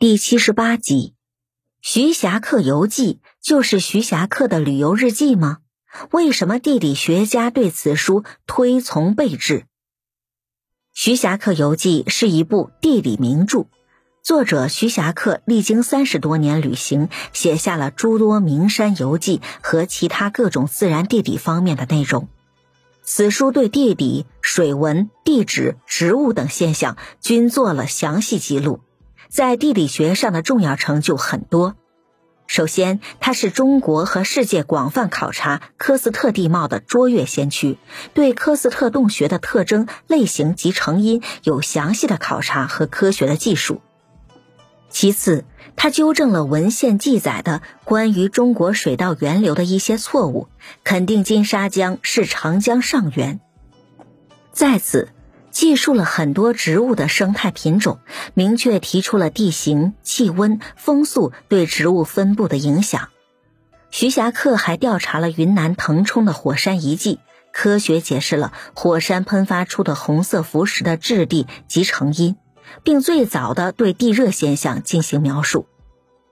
第七十八集，徐霞客游记就是徐霞客的旅游日记吗？为什么地理学家对此书推崇备至？徐霞客游记是一部地理名著，作者徐霞客历经三十多年旅行，写下了诸多名山游记和其他各种自然地理方面的内容。此书对地理、水文、地质、植物等现象均做了详细记录。在地理学上的重要成就很多。首先，他是中国和世界广泛考察科斯特地貌的卓越先驱，对科斯特洞穴的特征、类型及成因有详细的考察和科学的技术。其次，他纠正了文献记载的关于中国水稻源流的一些错误，肯定金沙江是长江上源。在此。记述了很多植物的生态品种，明确提出了地形、气温、风速对植物分布的影响。徐霞客还调查了云南腾冲的火山遗迹，科学解释了火山喷发出的红色浮石的质地及成因，并最早的对地热现象进行描述。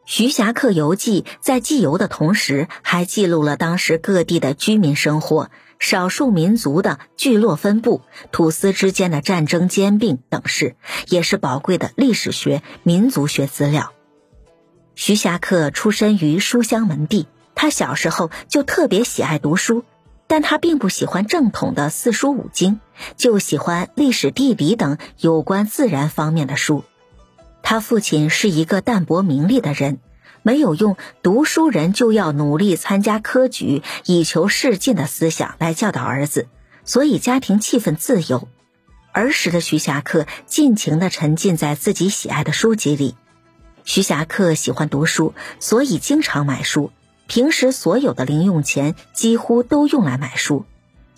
徐霞客游记在记游的同时，还记录了当时各地的居民生活。少数民族的聚落分布、土司之间的战争兼并等事，也是宝贵的历史学、民族学资料。徐霞客出身于书香门第，他小时候就特别喜爱读书，但他并不喜欢正统的四书五经，就喜欢历史、地理等有关自然方面的书。他父亲是一个淡泊名利的人。没有用读书人就要努力参加科举以求仕进的思想来教导儿子，所以家庭气氛自由。儿时的徐霞客尽情地沉浸在自己喜爱的书籍里。徐霞客喜欢读书，所以经常买书。平时所有的零用钱几乎都用来买书。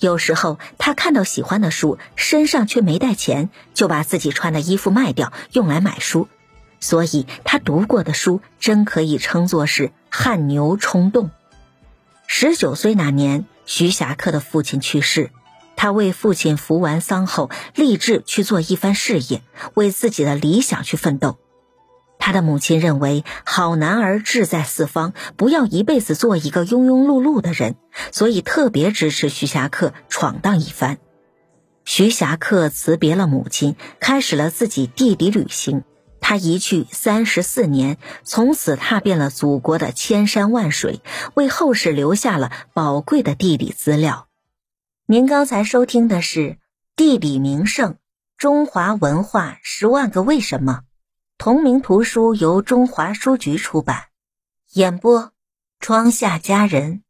有时候他看到喜欢的书，身上却没带钱，就把自己穿的衣服卖掉，用来买书。所以他读过的书真可以称作是汗牛充栋。十九岁那年，徐霞客的父亲去世，他为父亲服完丧后，立志去做一番事业，为自己的理想去奋斗。他的母亲认为好男儿志在四方，不要一辈子做一个庸庸碌碌的人，所以特别支持徐霞客闯荡一番。徐霞客辞别了母亲，开始了自己地理旅行。他一去三十四年，从此踏遍了祖国的千山万水，为后世留下了宝贵的地理资料。您刚才收听的是《地理名胜：中华文化十万个为什么》，同名图书由中华书局出版，演播：窗下佳人。